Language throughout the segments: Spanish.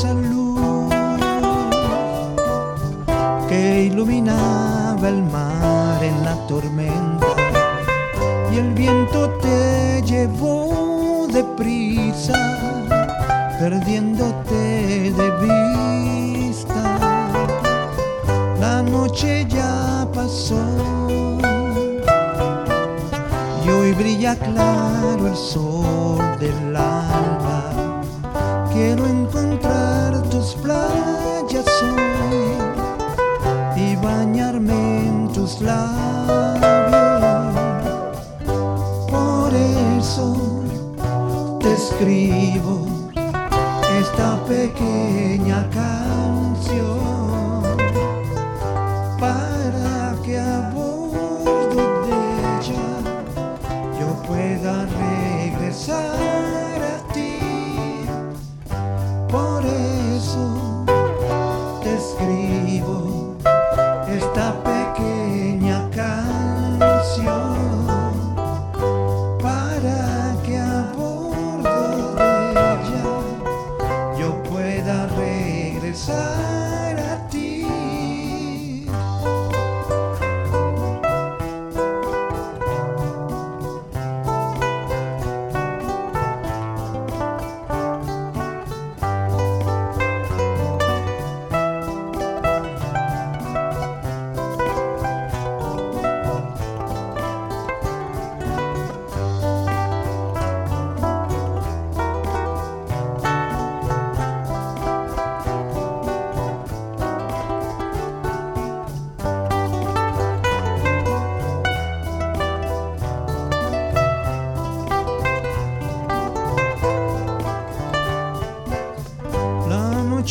esa que iluminaba el mar en la tormenta y el viento te llevó deprisa, perdiéndote de vista. La noche ya pasó y hoy brilla claro el sol del alba. Quiero encontrar escribo esta pequeña canción para que a bordo de ella yo pueda regresar a ti. Por eso te escribo esta pequeña canción regresar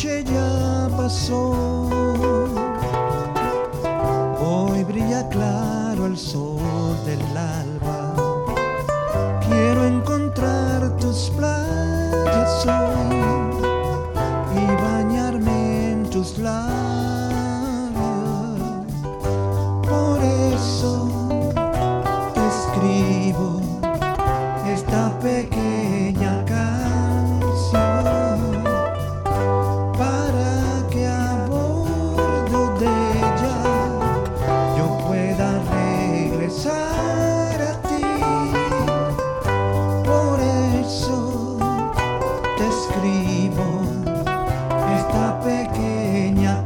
noche ya pasó. Hoy brilla claro el sol del alba. esta pequeña